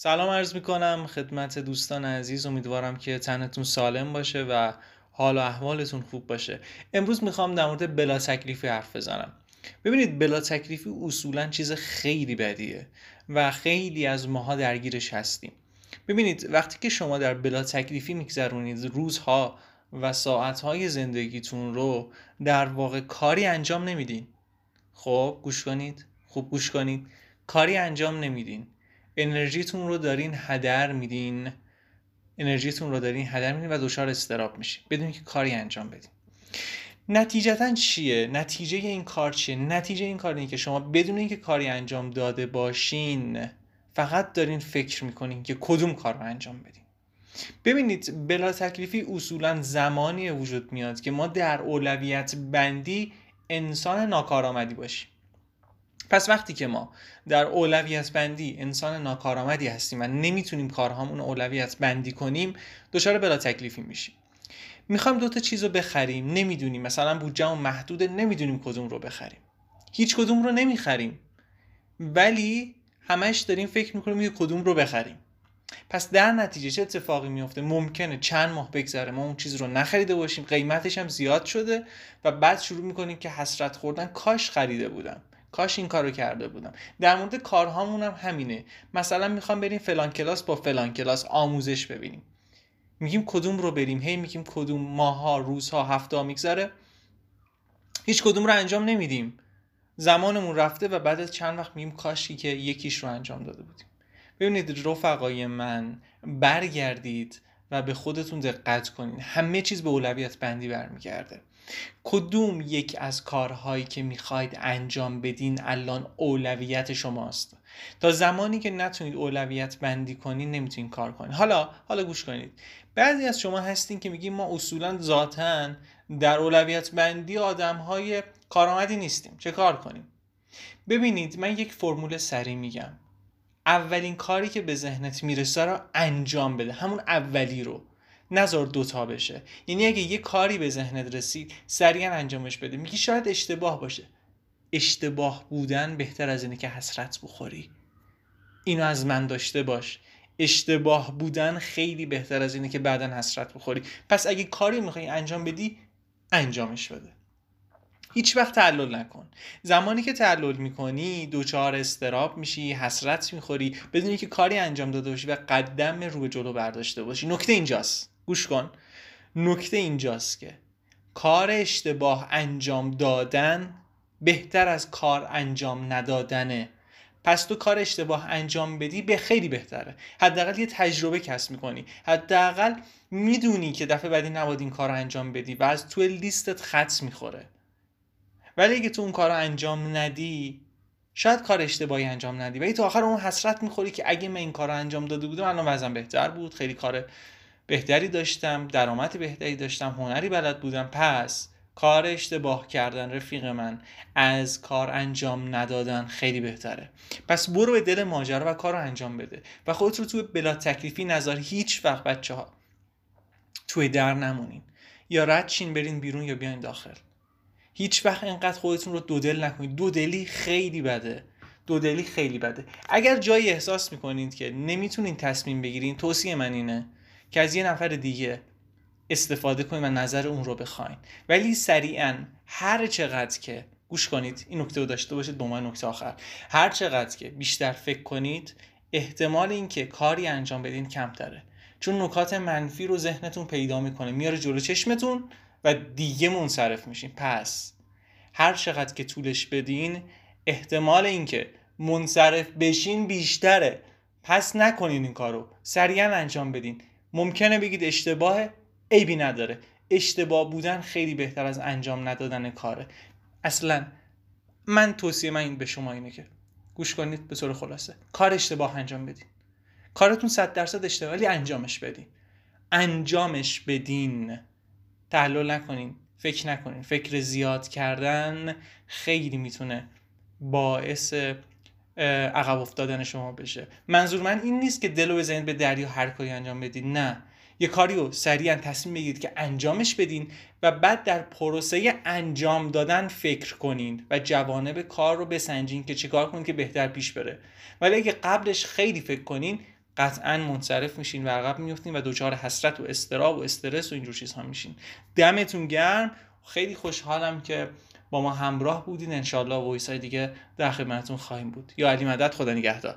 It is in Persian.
سلام عرض می کنم خدمت دوستان عزیز. امیدوارم که تنتون سالم باشه و حال و احوالتون خوب باشه. امروز می‌خوام در مورد بلا تکلیفی حرف بزنم. ببینید بلا تکلیفی اصولا چیز خیلی بدیه و خیلی از ماها درگیرش هستیم. ببینید وقتی که شما در بلا تکلیفی میگذرونید روزها و ساعتهای زندگیتون رو در واقع کاری انجام نمیدین. خب گوش کنید. خوب گوش کنید. کاری انجام نمیدین. انرژیتون رو دارین هدر میدین. انرژیتون رو دارین هدر میدین و دچار استراب میشین. بدون که کاری انجام بدین. نتیجتا چیه؟ نتیجه این کار چیه؟ نتیجه این کار اینه که شما بدون اینکه کاری انجام داده باشین فقط دارین فکر می‌کنین که کدوم کار رو انجام بدین. ببینید بلا تکلیفی اصولا زمانی وجود میاد که ما در اولویت بندی انسان ناکارآمدی باشیم. پس وقتی که ما در اولویت بندی انسان ناکارآمدی هستیم و نمی‌تونیم کارهامون اولویت بندی کنیم دچار بلا تکلیفی میشیم. می‌خوایم دو تا چیز رو بخریم نمی‌دونیم. مثلا بودجهمون محدوده نمی‌دونیم کدوم رو بخریم. هیچ کدوم رو نمی‌خریم. ولی همش داریم فکر می‌کنیم که کدوم رو بخریم. پس در نتیجه چه اتفاقی میفته ممکنه چند ماه بگذره ما اون چیز رو نخریده باشیم. قیمتش هم زیاد شده و بعد شروع می‌کنیم که حسرت خوردن کاش خریده بودم کاش این کارو کرده بودم. در مورد کارهامون هم همینه. مثلا می‌خوام بریم فلان کلاس با فلان کلاس آموزش ببینیم. میگیم کدوم رو بریم. هی میگیم کدوم ماها روزها هفته ها میگذره. هیچ کدوم رو انجام نمیدیم. زمانمون رفته و بعد از چند وقت میگیم کاشی که یکیش رو انجام داده بودیم. ببینید رفقای من برگردید. و به خودتون دقت کنید همه چیز به اولویت بندی برمیگرده. کدوم یک از کارهایی که می‌خواید انجام بدین الان اولویت شماست؟ تا زمانی که نتونید اولویت بندی کنید نمی‌تونید کار کنید حالا حالا گوش کنید. بعضی از شما هستین که میگیم ما اصولا ذاتا در اولویت بندی آدم های کارآمدی نیستیم. چه کار کنیم؟ ببینید من یک فرمول سریع میگم. اولین کاری که به ذهنت می‌رسه رو انجام بده. همون اولی رو. نظر دوتا بشه. یعنی اگه یه کاری به ذهنت رسید سریعا انجامش بده. میگی شاید اشتباه باشه. اشتباه بودن بهتر از اینه که حسرت بخوری. اینو از من داشته باش. اشتباه بودن خیلی بهتر از اینه که بعدا حسرت بخوری. پس اگه کاری می‌خوای انجام بدی انجامش بده. هیچ وقت تعلل نکن. زمانی که تعلل می‌کنی دوچار استراب میشی حسرت می‌خوری بدونی که کاری انجام داده باشی و قدم رو به جلو برداشته باشی. نکته اینجاست. گوش کن. نکته اینجاست که کار اشتباه انجام دادن بهتر از کار انجام ندادنه. پس تو کار اشتباه انجام بدی به خیلی بهتره. حداقل یه تجربه کسب می‌کنی. حداقل می‌دونی که دفعه بعدی نباید این کار انجام بدی و از تو لیستت خط می‌خوره. ولی اگه تو اون کار رو انجام ندی شاید کار اشتباهی انجام ندی. ولی تو آخر اون حسرت می‌خوری که اگه من این کار رو انجام داده بودم الان وزن بهتر بود. خیلی کار بهتری داشتم درآمد بهتری داشتم هنری بلد بودم. پس کار اشتباه کردن رفیق من از کار انجام ندادن خیلی بهتره. پس برو به دل ماجرا و کار رو انجام بده و خودت رو توی بلا تکلیفی نظر هیچ وقت بچه ها توی در نمونین. یا رد چین برین بیرون یا بیاین داخل. هیچ وقت اینقدر خودتون رو دودل نکنید. دودلی خیلی بده. دودلی خیلی بده. اگر جایی احساس می‌کنید که نمی‌تونین تصمیم بگیرین توصیه من اینه که از یه نفر دیگه استفاده کنید و نظر اون رو بخواین. ولی سریعا هر چقدر که گوش کنید این نکته رو داشته باشید عنوان نکته آخر. هر چقدر که بیشتر فکر کنید احتمال اینکه کاری انجام بدین کمتره. چون نکات منفی رو ذهنتون پیدا می‌کنه. میاره جلو چشمتون و دیگه منصرف میشین پس هر چقدر که طولش بدین احتمال اینکه منصرف بشین بیشتره. پس نکنین این کارو. سریعا انجام بدین. ممکنه بگید اشتباه عیبی نداره. اشتباه بودن خیلی بهتر از انجام ندادن کاره. اصلا من توصیه من این به شما اینه که گوش کنید به طور خلاصه. کار اشتباه انجام بدین. کارتون صد درصد اشتباه ولی انجامش بدین. انجامش بدین. تحلل نکنین فکر نکنین. فکر زیاد کردن خیلی می‌تونه باعث عقب افتادن شما بشه. منظور من این نیست که دل و بزنید به دریا هر کاری انجام بدید نه. یه کاری رو سریعا تصمیم بگیرید که انجامش بدین و بعد در پروسه انجام دادن فکر کنین و جوانب کار رو بسنجین که چیکار کنین که بهتر پیش بره. ولی اگه قبلش خیلی فکر کنین قطعا منصرف میشین و عقب میفتین و دچار حسرت و استراب و استرس و اینجور چیزها میشین. دمتون گرم. خیلی خوشحالم که با ما همراه بودین. انشالله وایس های دیگه در خدمتتون خواهیم بود. یا علی مدد خدا نگهدار.